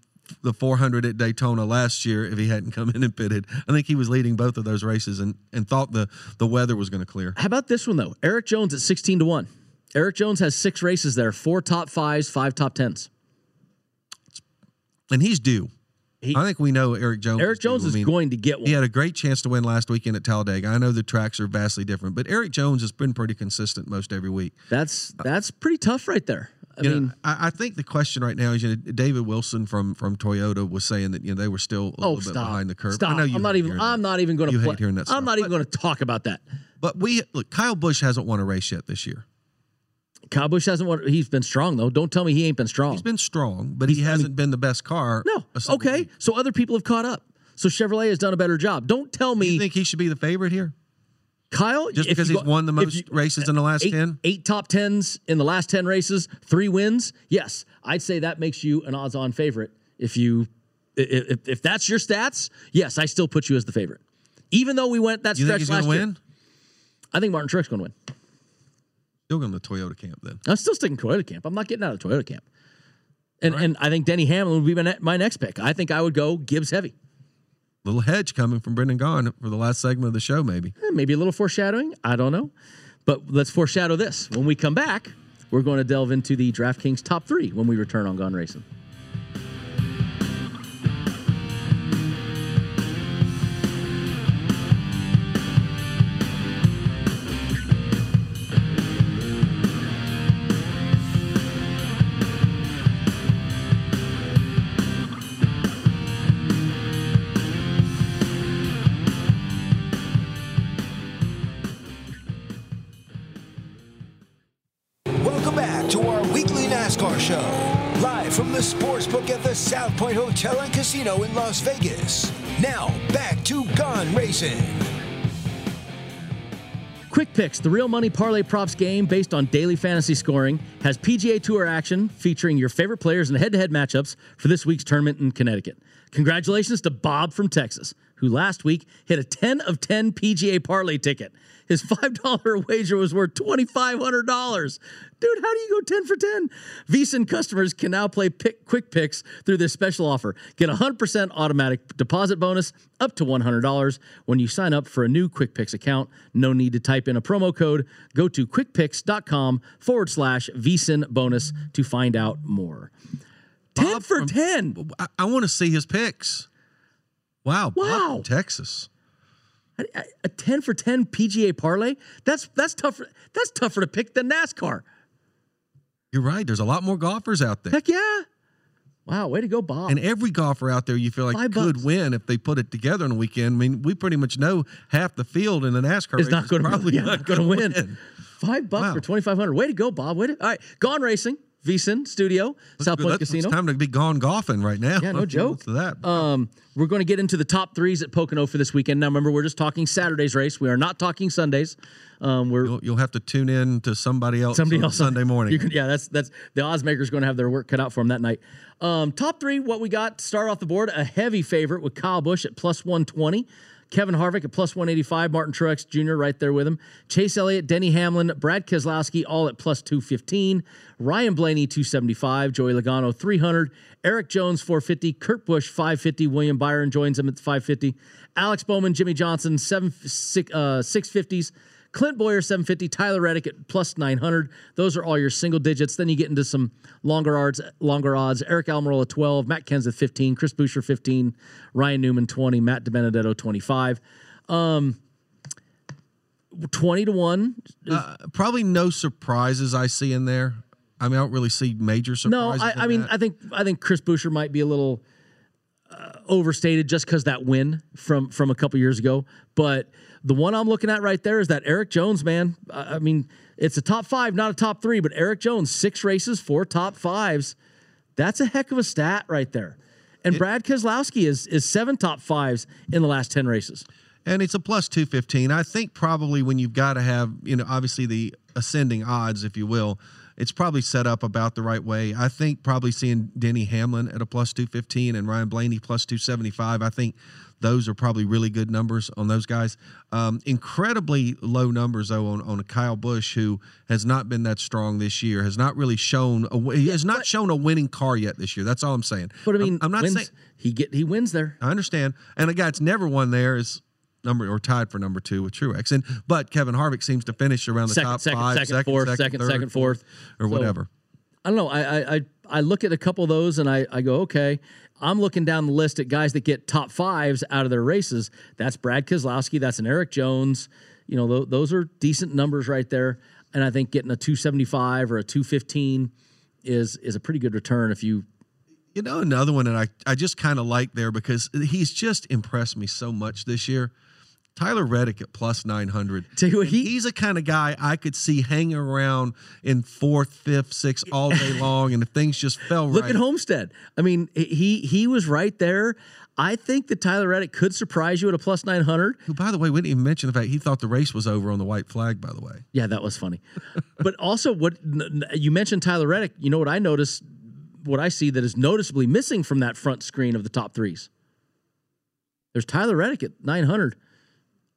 the 400 at Daytona last year if he hadn't come in and pitted. I think he was leading both of those races and and thought the the weather was going to clear. How about this one though? Erik Jones at 16 to one. Erik Jones has six races there, four top fives, five top tens. And he's due. He- I think we know Erik Jones. Erik. Jones I is mean, going to get one. He had a great chance to win last weekend at Talladega. I know the tracks are vastly different, but Erik Jones has been pretty consistent most every week. That's that's pretty tough right there. I You mean, know, I, I think the question right now is, you know, David Wilson from from Toyota was saying that you know they were still a oh, little oh bit behind the curve. Stop. I know you I'm not even. I'm that. not even going to. You play, hate hearing that I'm not even going to talk about that. But we look, Kyle Busch hasn't won a race yet this year. Kyle Busch hasn't won. He's been strong though. Don't tell me he ain't been strong. He's been strong, but he hasn't been the best car. no. Okay. So other people have caught up. So Chevrolet has done a better job. Don't tell me. You think he should be the favorite here? Kyle, Just because he's go- won the most you- races in the last eight, 10? eight top tens in the last 10 races, three wins. Yes, I'd say that makes you an odds on favorite. If you, if, if that's your stats, yes, I still put you as the favorite. Even though we went that You stretch think he's last going to year. I think Martin Truex going to win. Still going to the Toyota camp then. I'm still sticking Toyota camp. I'm not getting out of Toyota camp. And and I think Denny Hamlin would be my, ne- my next pick. I think I would go Gibbs heavy. Little hedge coming from Brendan Gaughan for the last segment of the show, maybe. Eh, Maybe a little foreshadowing. I don't know. But let's foreshadow this. When we come back, we're going to delve into the DraftKings top three when we return on Gone Racing. To our weekly NASCAR show, live from the sportsbook at the South Point Hotel and Casino in Las Vegas. Now, back to Gone Racing. Quick Picks, the real money parlay props game based on daily fantasy scoring, has PGA Tour action featuring your favorite players in head to head matchups for this week's tournament in Connecticut. Congratulations to Bob from Texas, who last week hit a 10 of 10 PGA parlay ticket. His $5 wager was worth $2,500. Dude, how do you go 10 for 10? VSiN customers can now play pick, quick picks through this special offer. Get a 100% automatic deposit bonus up to $100 when you sign up for a new Quick Picks account. No need to type in a promo code. Go to quickpicks.com forward slash VSiN bonus to find out more. 10 Bob for from- 10. I, I want to see his picks. Wow. Wow. Texas. A, a- a 10 for 10 PGA parlay? That's that's tougher. That's tougher to pick than NASCAR. You're right. There's a lot more golfers out there. Heck yeah. Wow, way to go, Bob. And every golfer out there you feel like Five could bucks. win if they put it together on a weekend. I mean, we pretty much know half the field in the NASCAR is not going to probably yeah, not going to gonna win. Five bucks Wow. for twenty five hundred. Way to go, Bob. Way to all right. Gone racing, VSiN studio, South Point That's- Casino. It's time to be gone golfing right now. Yeah, no joke. To that. Um, we're going to get into the top threes at Pocono for this weekend. Now, remember, we're just talking Saturday's race. We are not talking Sundays. Um, we're you'll, you'll have to tune in to somebody else somebody on else Sunday morning. Can, yeah, that's that's the odds makers going to have their work cut out for them that night. Um, top three, what we got? Start off the board. A heavy favorite with Kyle Busch at plus one twenty. Kevin Harvick at plus 185, Martin Truex Jr. right there with him. Chase Elliott, Denny Hamlin, Brad Keselowski all at plus 215. Ryan Blaney 275, Joey Logano 300, Erik Jones 450, Kurt Busch 550, William Byron joins him at 550, Alex Bowman, Jimmie Johnson seven six uh, 650s. Clint Bowyer 750, Tyler Reddick at plus 900. Those are all your single digits. Then you get into some longer odds, longer odds. Aric Almirola 12, Matt Kenseth 15, Chris Buescher 15, Ryan Newman 20, Matt DiBenedetto 25. Um, 20 to 1. Uh, probably no surprises I see in there. I mean, I don't really see major No, surprises. I, I mean, that. I think I think Chris Buescher might be a little uh, overstated just because that win from from a couple years ago. But the one I'm looking at right there is that Erik Jones, man. I mean, it's a top five, not a top three, but Erik Jones, six races, four top fives. That's a heck of a stat right there. And Brad Keselowski is is seven top fives in the last ten races. and it's a plus 215 i think probably when you've got to have you know obviously the ascending odds if you will it's probably set up about the right way i think probably seeing denny hamlin at a plus 215 and ryan blaney plus 275 i think those are probably really good numbers on those guys um, incredibly low numbers though on, on a kyle busch who has not been that strong this year has not really shown a, he has not shown a winning car yet this year that's all i'm saying But I mean, i'm, I'm not wins- saying he get he wins there. I understand. And a guy that's never won there is number or tied for number two with Truex. And but Kevin Harvick seems to finish around the Second, top second, five, second, fourth, second, third, second, fourth. or So- whatever. I don't know. I, I I I look at a couple of those and I, I go, okay. I'm looking down the list at guys that get top fives out of their races. That's Brad Keselowski. That's an Erik Jones. You know, th- those are decent numbers right there. And I think getting a 275 or a 215 is is a pretty good return if you. You know, another one that I, I just kind of like there because he's just impressed me so much this year. Tyler Reddick at plus 900. Tell you what, And he- he's the kind of guy I could see hanging around in fourth, fifth, sixth all day long. And if things just fell Look right. at Homestead. I mean, he he was right there. I think that Tyler Reddick could surprise you at a plus 900. Who, by the way, we didn't even mention the fact he thought the race was over on the white flag. By the way, Yeah, that was funny. but also, what you mentioned Tyler Reddick, you know what I noticed, what I see that is noticeably missing from that front screen of the top threes? There's Tyler Reddick at 900.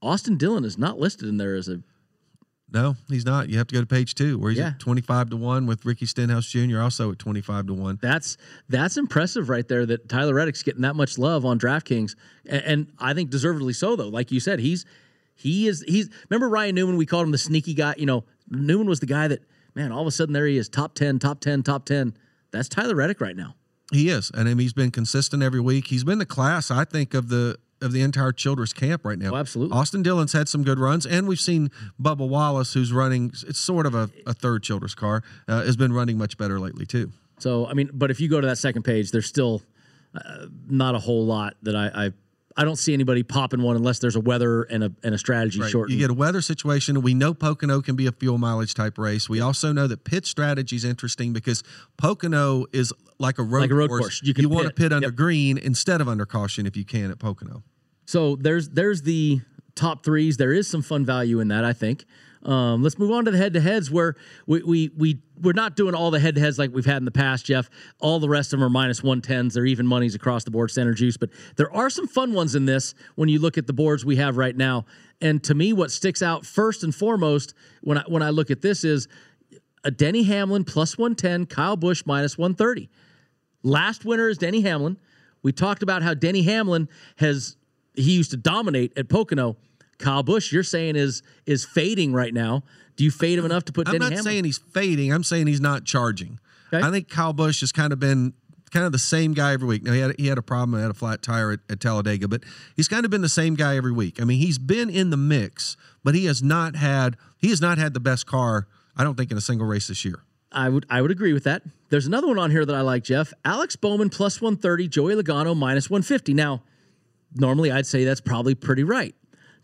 Austin Dillon is not listed in there as a. no, he's not. You have to go to page two, where he's Yeah. at twenty-five to one with Ricky Stenhouse Jr. also at twenty-five to one. That's that's impressive right there that Tyler Reddick's getting that much love on DraftKings, and, and I think deservedly so though. Like you said, he's he is he's. Remember Ryan Newman? We called him the sneaky guy. You know, Newman was the guy that man. All of a sudden, there he is, top ten, top ten, top ten. That's Tyler Reddick right now. He is, and I mean, he's been consistent every week. He's been the class, I think, of the of the entire Childress camp right now. Oh, absolutely. Austin Dillon's had some good runs, and we've seen Bubba Wallace, who's running. It's sort of a, a third Childress car, uh, has been running much better lately too. So I mean, but if you go to that second page, there's still uh, not a whole lot that I, I I don't see anybody popping one unless there's a weather and a and a strategy Right. short. You get a weather situation. We know Pocono can be a fuel mileage type race. We also know that pit strategy is interesting because Pocono is like a road, Like a road course. You can want to pit. pit under Yep. green instead of under caution if you can at Pocono. So there's there's the top threes. There is some fun value in that, I think. Um, let's move on to the head to heads where we, we we we're not doing all the head to heads like we've had in the past, Jeff. All the rest of them are minus one tens. They're even monies across the board, center juice. But there are some fun ones in this when you look at the boards we have right now. And to me, what sticks out first and foremost when I when I look at this is a Denny Hamlin plus one ten, Kyle Busch minus one thirty. Last winner is Denny Hamlin. We talked about how Denny Hamlin has he used to dominate at Pocono. Kyle Busch, you're saying is is fading right now. Do you fade him enough to put I'm Denny not Hamlin? saying he's fading. I'm saying he's not charging. Okay. I think Kyle Busch has kind of been kind of the same guy every week. Now he had he had a problem, he had a flat tire at, at Talladega, but he's kind of been the same guy every week. I mean, he's been in the mix, but he has not had he has not had the best car. I don't think in a single race this year. I would I would agree with that. There's another one on here that I like, Jeff. Alex Bowman plus 130, Joey Logano minus 150. Now, normally I'd say that's probably pretty right.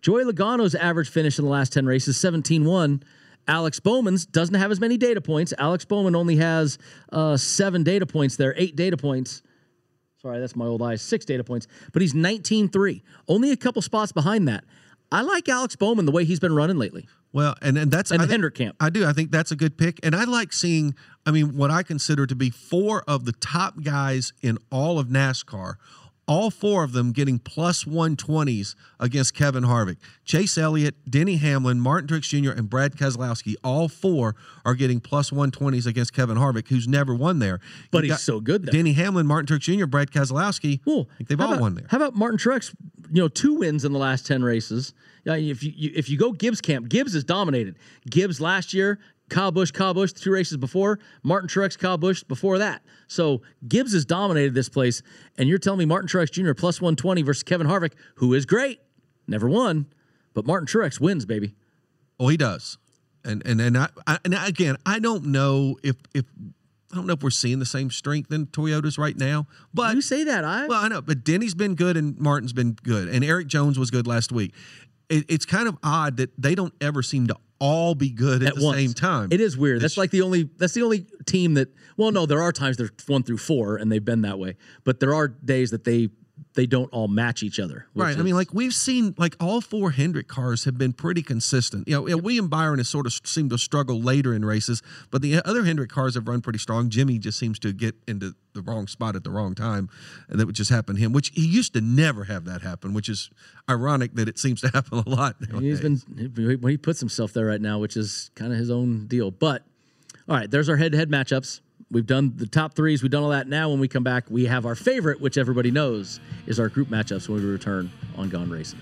Joey Logano's average finish in the last 10 races 17-1. Alex Bowman's doesn't have as many data points. Alex Bowman only has uh, seven data points there, eight data points. Sorry, that's my old eyes. Six data points, but he's 19-3. Only a couple spots behind that. I like Alex Bowman the way he's been running lately. Well, and, and that's And I think- Hendrick camp. I do. I think that's a good pick, and I like seeing. I mean, what I consider to be four of the top guys in all of NASCAR. All four of them getting plus 120s against Kevin Harvick. Chase Elliott, Denny Hamlin, Martin Truex Jr., and Brad Keselowski. All four are getting plus 120s against Kevin Harvick, who's never won there. But You he's so good there. Denny Hamlin, Martin Truex Jr., Brad Keselowski. Cool. They've How all about- won there. How about Martin Truex? You know, two wins in the last ten races. If you, you if you go Gibbs camp, Gibbs is dominated. Gibbs last year, Kyle Busch, Kyle Busch, two races before, Martin Truex, Kyle Busch before that. So Gibbs has dominated this place, and you're telling me Martin Truex Jr. plus one twenty versus Kevin Harvick, who is great, never won, but Martin Truex wins, baby. Oh, he does. And and and I, I and again, I don't know if if I don't know if we're seeing the same strength in Toyotas right now. But You say that, I well, I know, but Denny's been good and Martin's been good, and Erik Jones was good last week. It, it's kind of odd that they don't ever seem to all be good at, at the once. same time. It is weird. That's like the only that's the only team that well no, there are times they're one through four and they've been that way. But there are days that they they don't all match each other. Right. I mean, like we've seen, like all four Hendrick cars have been pretty consistent. You know, know, William Byron has sort of seemed to struggle later in races, but the other Hendrick cars have run pretty strong. Jimmie just seems to get into the wrong spot at the wrong time, and that would just happen to him, which he used to never have that happen, which is ironic that it seems to happen a lot. he's nowadays. been he, he puts himself there right now, which is kind of his own deal. But all right, there's our head-to-head matchups. We've done the top threes. We've done all that. Now, when we come back, we have our favorite, which everybody knows is our group matchups when we return on Gone Racing.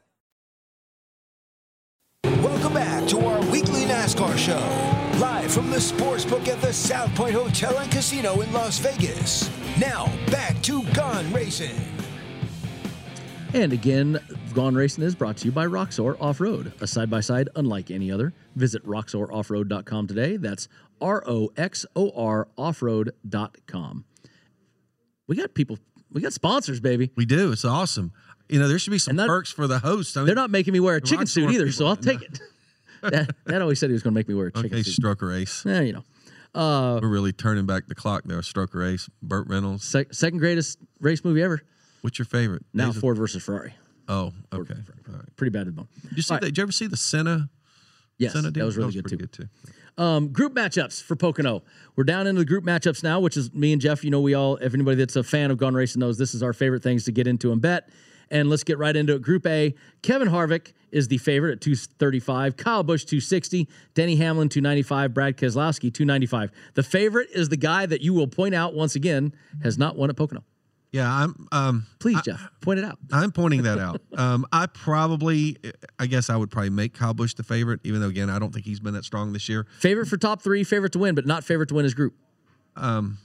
NASCAR show, live from the sportsbook at the South Point Hotel and Casino in Las Vegas. Now, back to Gone Racing. And again, Gone Racing is brought to you by Roxor Off Road, a side by side unlike any other. Visit roxoroffroad.com today. That's R O X O R offroad.com. We got people, we got sponsors, baby. We do. It's awesome. You know, there should be some that- perks for the host. I mean, They're not making me wear a chicken Roxor suit either, so I'll take it. That, that always said he was going to make me wear a chicken okay, suit. Stroker Ace. Yeah, you know. Uh, We're really turning back the clock there. Stroker Ace, Burt Reynolds. sec- second greatest race movie ever. What's your favorite? Now Days of- Ford versus Ferrari. Oh, okay. All right. Pretty bad at the bone. Did you see right. that? Did you ever see the Senna? Yes, Senna that was really good too. good too. Um, group matchups for Pocono. We're down into the group matchups now, which is me and Jeff. You know, we all, if anybody that's a fan of Gone Racing knows this is our favorite things to get into and bet. And let's get right into it. Group A, Kevin Harvick is the favorite at 235, Kyle Busch 260, Denny Hamlin 295, Brad Keselowski 295. The favorite is the guy that you will point out once again has not won at Pocono. Yeah, I'm. Um, Please, I- Jeff, point it out. I'm pointing that out. Um, I probably, I guess I would probably make Kyle Busch the favorite, even though again I don't think he's been that strong this year. Favorite for top three, favorite to win, but not favorite to win his group. Um,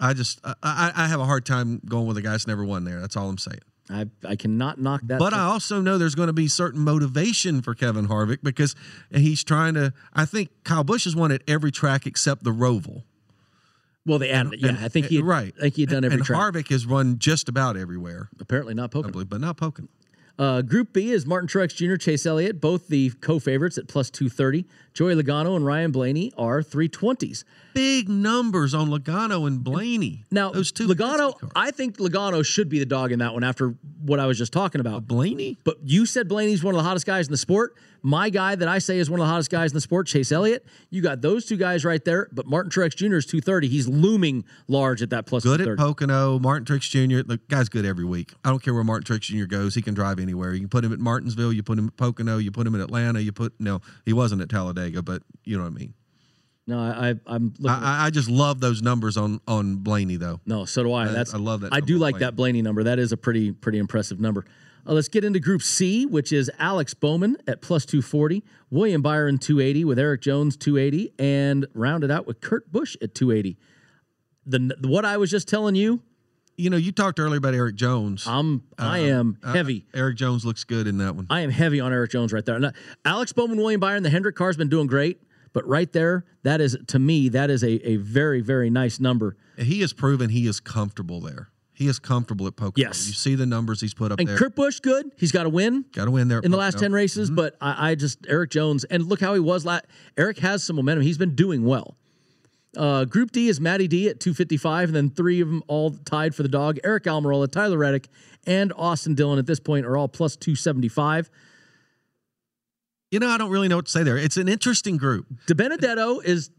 I just, I, I I have a hard time going with a guy that's never won there. That's all I'm saying. I, I cannot knock that. But I also know there's going to be certain motivation for Kevin Harvick because he's trying to. I think Kyle Busch has won at every track except the Roval. well, they added it. Yeah, And- I think he right. I think he had done every and track. Harvick has run just about everywhere, Apparently not Pocono. but not Pocono. Uh, Group B is Martin Truex Jr., Chase Elliott, both the co-favorites at plus 230. Joey Logano and Ryan Blaney are 320s. Big numbers on Logano and Blaney. Now, those two Logano, I think Logano should be the dog in that one after what I was just talking about. Blaney. But you said Blaney's one of the hottest guys in the sport. My guy that I say is one of the hottest guys in the sport, Chase Elliott. You got those two guys right there. But Martin Truex Jr. is 230. He's looming large at that plus Good at Pocono. Martin Truex Jr. The guy's good every week. I don't care where Martin Truex Jr. goes. He can drive anywhere. You can put him at Martinsville. You put him at Pocono. You put him in Atlanta. You put no. He wasn't at Talladega, but you know what I mean. no, I, I, I'm looking. I, I- just love those numbers on on Blaney though. No, so do I. I- That's I love that I do like Blaney. that Blaney number. That is a pretty pretty impressive number. Uh, let's get into Group C, which is Alex Bowman at plus 240, William Byron 280 with Erik Jones 280, and rounded out with Kurt Busch at 280. The what I was just telling you, You know, you talked earlier about Erik Jones. I'm I am Uh, heavy. Erik Jones looks good in that one. I am heavy on Erik Jones right there. Now, Alex Bowman, William Byron, the Hendrick car's been doing great, but right there, that is to me that is a a very very nice number. he has proven he is comfortable there. He is comfortable at Pocono. Yes. You see the numbers he's put up And there. Kurt Busch, good. He's got to win. Got to win there in the last 10 races, but I, I just, Erik Jones, and look how he was. La- Erik has some momentum. He's been doing well. Uh, Group D is Matty D at 255, and then three of them all tied for the dog. Aric Almirola, Tyler Reddick, and Austin Dillon at this point are all plus 275. You know, I don't really know what to say there. It's an interesting group. DiBenedetto is.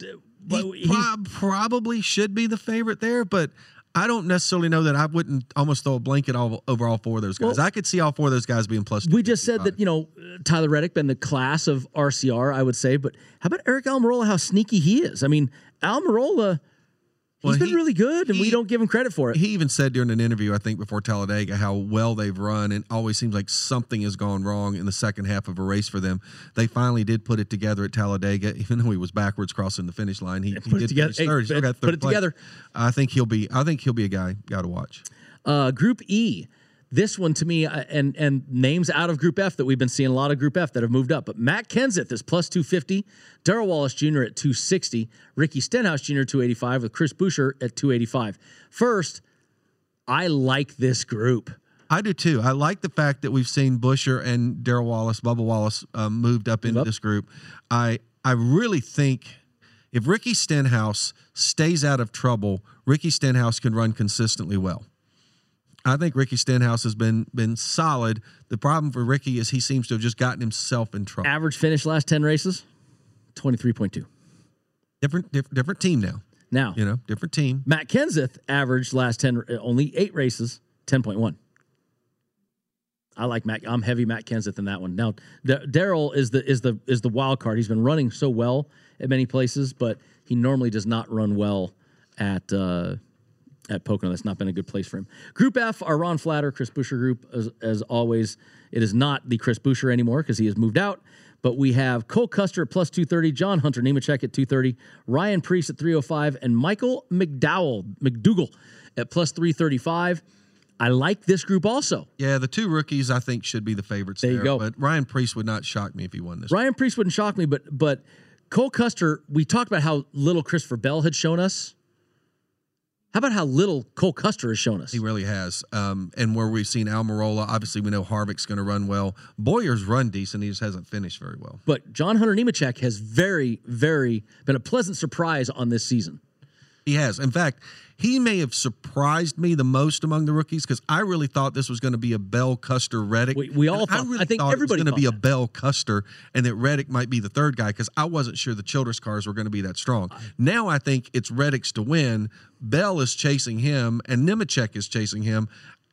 he prob- probably should be the favorite there, but I don't necessarily know that I wouldn't almost throw a blanket all, over all four of those guys. Well- I could see all four of those guys being plus. we just said that you know Tyler Reddick been the class of RCR, I would say, but how about Aric Almirola? How sneaky he is! I mean, Almirola, Well, He's been he- really good, and we don't give him credit for it. He even said during an interview, I think before Talladega, how well they've run, and always seems like something has gone wrong in the second half of a race for them. They finally did put it together at Talladega, even though he was backwards crossing the finish line. He, he put it did together. Hey, third. He got put it place. together. I think he'll be. I think he'll be a guy. Got to watch. Uh, group E. This one to me, uh, and and names out of Group F that we've been seeing a lot of Group F that have moved up. But Matt Kenseth is plus 250, Darrell Wallace Jr. at 260, Ricky Stenhouse Jr. 285, with Chris Buescher at 285. First, I like this group. I do too. I like the fact that we've seen Buescher and Darrell Wallace, Bubba Wallace, um, moved up into this group. I I really think if Ricky Stenhouse stays out of trouble, Ricky Stenhouse can run consistently well. I think Ricky Stenhouse has been been solid. The problem for Ricky is he seems to have just gotten himself in trouble. Average finish last 10 races, 23.2. Different different, different team now. Now, You know, different team. Matt Kenseth averaged last 10, uh, only eight races, 10.1. I like Matt. I'm heavy Matt Kenseth in that one. Now, D- Darrell is the is the is the wild card. He's been running so well at many places, but he normally does not run well at uh, at Pocono. That's not been a good place for him. Group F, our Ron Flatter, Chris Buescher group, as, as always. It is not the Chris Buescher anymore because he has moved out. But we have Cole Custer at plus 230, John Hunter Nemechek at 230, Ryan Preece at 305, and Michael McDowell, McDougal at plus 335. I like this group also. Yeah, the two rookies I think should be the favorites. There you go. But Ryan Preece would not shock me if he won this. Ryan Preece wouldn't shock me, but but Cole Custer, we talked about how little Christopher Bell had shown us. How about how little Cole Custer has shown us? He really has. Um, and where we've seen Almirola, obviously we know Harvick's going to run well. Bowyer's run decent. He just hasn't finished very well. But John Hunter Nemechek has very, very been a pleasant surprise on this season. He has. In fact, he may have surprised me the most among the rookies because I really thought this was going to be a Bell Custer Reddick. We- we all thought- I really I think thought everybody it was going to be a Bell Custer and that Reddick might be the third guy because I wasn't sure the Childress cars were going to be that strong. Now I think it's Reddick's to win. Bell is chasing him and Nemechek is chasing him.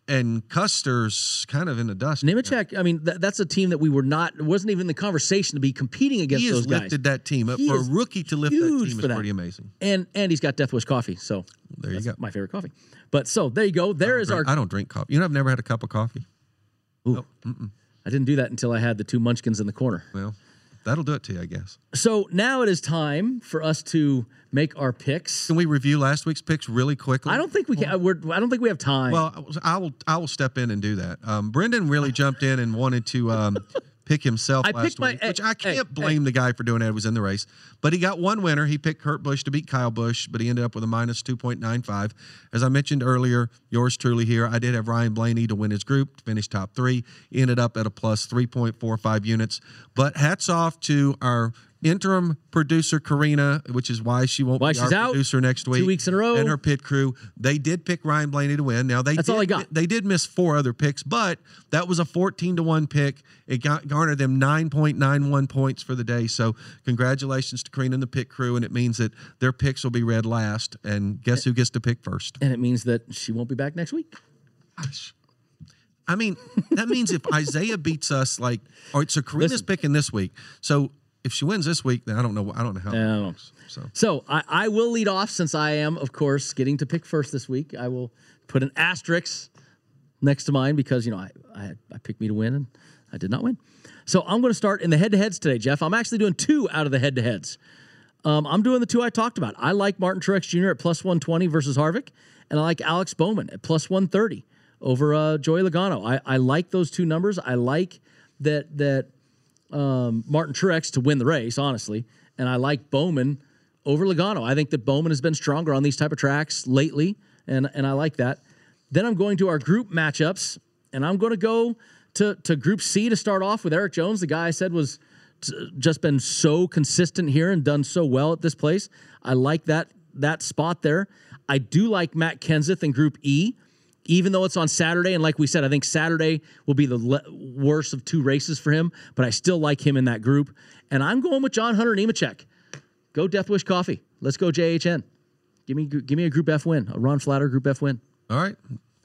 And Custer's kind of in the dust. Nemechek, I mean, that, that's a team that we were not, it wasn't even the conversation to be competing against he those has guys. lifted that team up. He For a rookie to lift that team is that. pretty amazing. And and he's got Death Wish coffee, so There you that's go. my favorite coffee. But so there you go. There is our. I don't drink coffee. You know, I've never had a cup of coffee. I didn't do that until I had the two munchkins in the corner. Well, that'll do it to you, I guess. So now it is time for us to make our picks. Can we review last week's picks really quickly? I don't think we can. We're, I don't think we have time. Well, I will. I will step in and do that. Um, Brendan really jumped in and wanted to um, pick himself I last picked my- week, which I can't hey, blame the guy for doing that. He was in the race, but he got one winner. He picked Kurt Busch to beat Kyle Busch, but he ended up with a minus two point nine five. As I mentioned earlier, yours truly here. I did have Ryan Blaney to win his group, to finish top three. He ended up at a plus three point four five units. But hats off to our interim producer Karina, which is why she won't Why be she's our out producer next week. two weeks in a row. and her pit crew. They did pick Ryan Blaney to win. Now they That's did, all I got. They did miss four other picks, but that was a 14 to 1 pick. It got garnered them 9.91 points for the day. So congratulations to Karina and the pit crew. And it means that their picks will be read last. And guess who gets to pick first? and it means that she won't be back next week. Gosh. I mean, that means if Isaiah beats us, like, all right, so Karina's Listen. picking this week. So if she wins this week, then I don't know. I don't know how. Yeah, I don't know. works. So So I, I will lead off since I am, of course, getting to pick first this week. I will put an asterisk next to mine because you know I I, I picked me to win and I did not win. So I'm going to start in the head-to-heads today, Jeff. I'm actually doing two out of the head-to-heads. Um, I'm doing the two I talked about. I like Martin Truex Jr. at plus 120 versus Harvick, and I like Alex Bowman at plus 130 over uh, Joey Logano. I, I like those two numbers. I like that that um, Martin Truex to win the race, honestly, and I like Bowman over Logano. I think that Bowman has been stronger on these type of tracks lately, and and I like that. Then I'm going to our group matchups, and I'm going to go to to Group C to start off with Erik Jones, the guy I said was t- just been so consistent here and done so well at this place. I like that that spot there. I do like Matt Kenseth in Group E even though it's on Saturday, and like we said, I think Saturday will be the le- worst of two races for him, but I still like him in that group. And I'm going with John Hunter Nemechek. Go Death Wish Coffee. Let's go JHN. Give me give me a Group F win, a Ron Flatter Group F win. All right.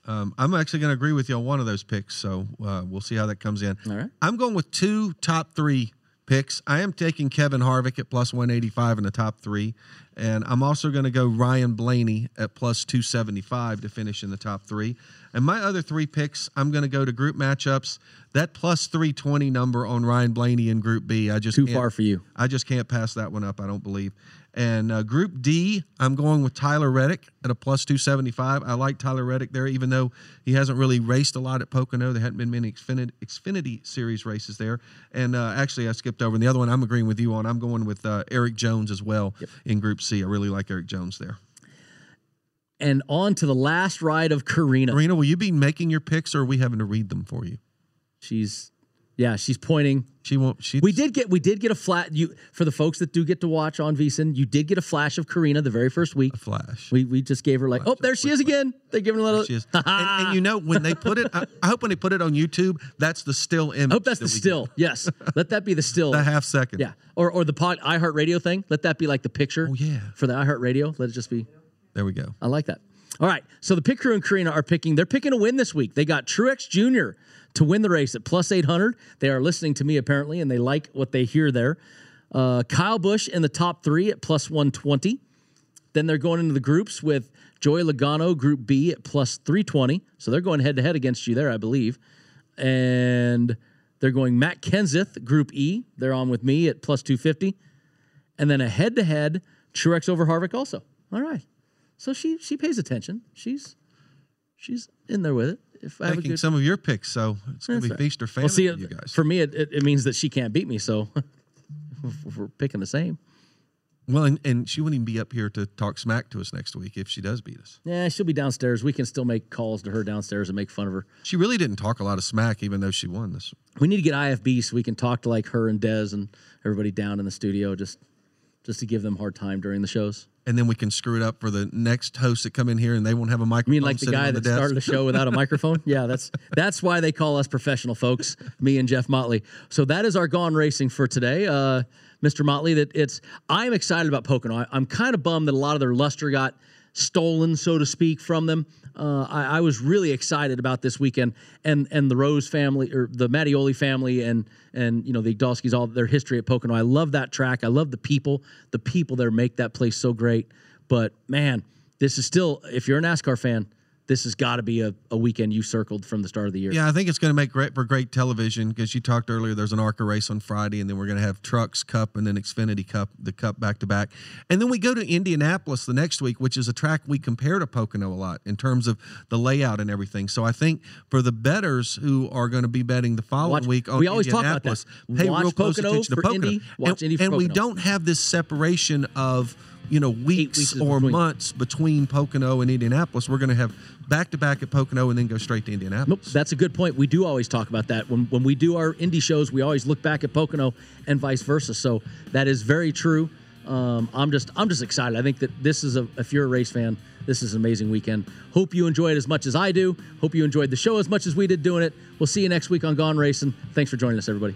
Um, I'm actually going to agree with you on one of those picks, so uh, we'll see how that comes in. All right. I'm going with two top three picks. I am taking Kevin Harvick at plus 185 in the top three. And I'm also going to go Ryan Blaney at plus 275 to finish in the top three. And my other three picks, I'm going to go to group matchups. That plus 320 number on Ryan Blaney in Group B, I just Too far for you. I just can't pass that one up. I don't believe. And uh, Group D, I'm going with Tyler Reddick at a plus 275. I like Tyler Reddick there, even though he hasn't really raced a lot at Pocono. There hadn't been many Xfinity, Xfinity Series races there. And uh, actually, I skipped over. And the other one I'm agreeing with you on. I'm going with uh, Erik Jones as well in Group C. I really like Erik Jones there. And on to the last ride of Karina. Karina, will you be making your picks, or are we having to read them for you? She's yeah, she's pointing. She won't. She. We did get we did get a flat you for the folks that do get to watch on VSiN. You did get a flash of Karina the very first week. A flash. We we just gave her like, oh, there she is again. They give her a little. She is. and, and you know when they put it, I, I hope when they put it on YouTube, that's the still image. I hope that's that the still. Yes, let that be the still. get. The half second. Yeah, or or the pod iHeartRadio thing. Let that be like the picture. Oh yeah. For the iHeartRadio, let it just be. There we go. I like that. All right. So the Pit Crew and Karina are picking, they're picking a win this week. They got Truex Jr. to win the race at plus 800. They are listening to me apparently, and they like what they hear there. Uh, Kyle Busch in the top three at plus 120. Then they're going into the groups with Joey Logano, Group B at plus 320. So they're going head to head against you there, I believe. And they're going Matt Kenseth, Group E. They're on with me at plus 250. And then a head to head Truex over Harvick also. All right. So she she pays attention. She's she's in there with it. If I have a good, some of your picks, so it's going to be right. feast or famine well, see, for uh, you guys. for me, it, it, it means that she can't beat me. So we're picking the same. Well, and, and she wouldn't even be up here to talk smack to us next week if she does beat us. Yeah, she'll be downstairs. We can still make calls to her downstairs and make fun of her. She really didn't talk a lot of smack, even though she won this. We need to get IFB so we can talk to like her and Dez and everybody down in the studio just just to give them hard time during the shows. And then we can screw it up for the next hosts that come in here and they won't have a You microphone. mean like the guy on that desk. started the show without a microphone? Yeah, that's that's why they call us professional folks, me and Jeff Motley. So that is our gone racing for today. Uh, Mr. Motley, that it's I'm excited about Pocono. I, I'm kind of bummed that a lot of their luster got stolen, so to speak, from them. Uh, I, I was really excited about this weekend and and the Rose family or the Mattioli family and and you know the Igdalskis, all their history at Pocono. I love that track. I love the people. The people there make that place so great. But man, this is still if you're a NASCAR fan, this has got to be a, a weekend you circled from the start of the year. Yeah, I think it's going to make great for great television because you talked earlier. There's an ARCA race on Friday, and then we're going to have Trucks Cup and then Xfinity Cup, the Cup back to back, and then we go to Indianapolis the next week, which is a track we compare to Pocono a lot in terms of the layout and everything. So I think for the betters who are going to be betting the following Watch- week on we always talk about Indianapolis, that. pay Watch real close Pocono attention to Pocono, Indy, watch and, Indy for and we don't have this separation of you know weeks, weeks or between. months between Pocono and Indianapolis. We're going to have back to back at Pocono and then go straight to Indianapolis. Nope, that's a good point. We do always talk about that. When when we do our Indy shows, we always look back at Pocono and vice versa. So that is very true. Um, I'm just I'm just excited. I think that this is a if you're a race fan, this is an amazing weekend. Hope you enjoy it as much as I do. Hope you enjoyed the show as much as we did doing it. We'll see you next week on Gone Racing. Thanks for joining us, everybody.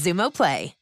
Xumo Play.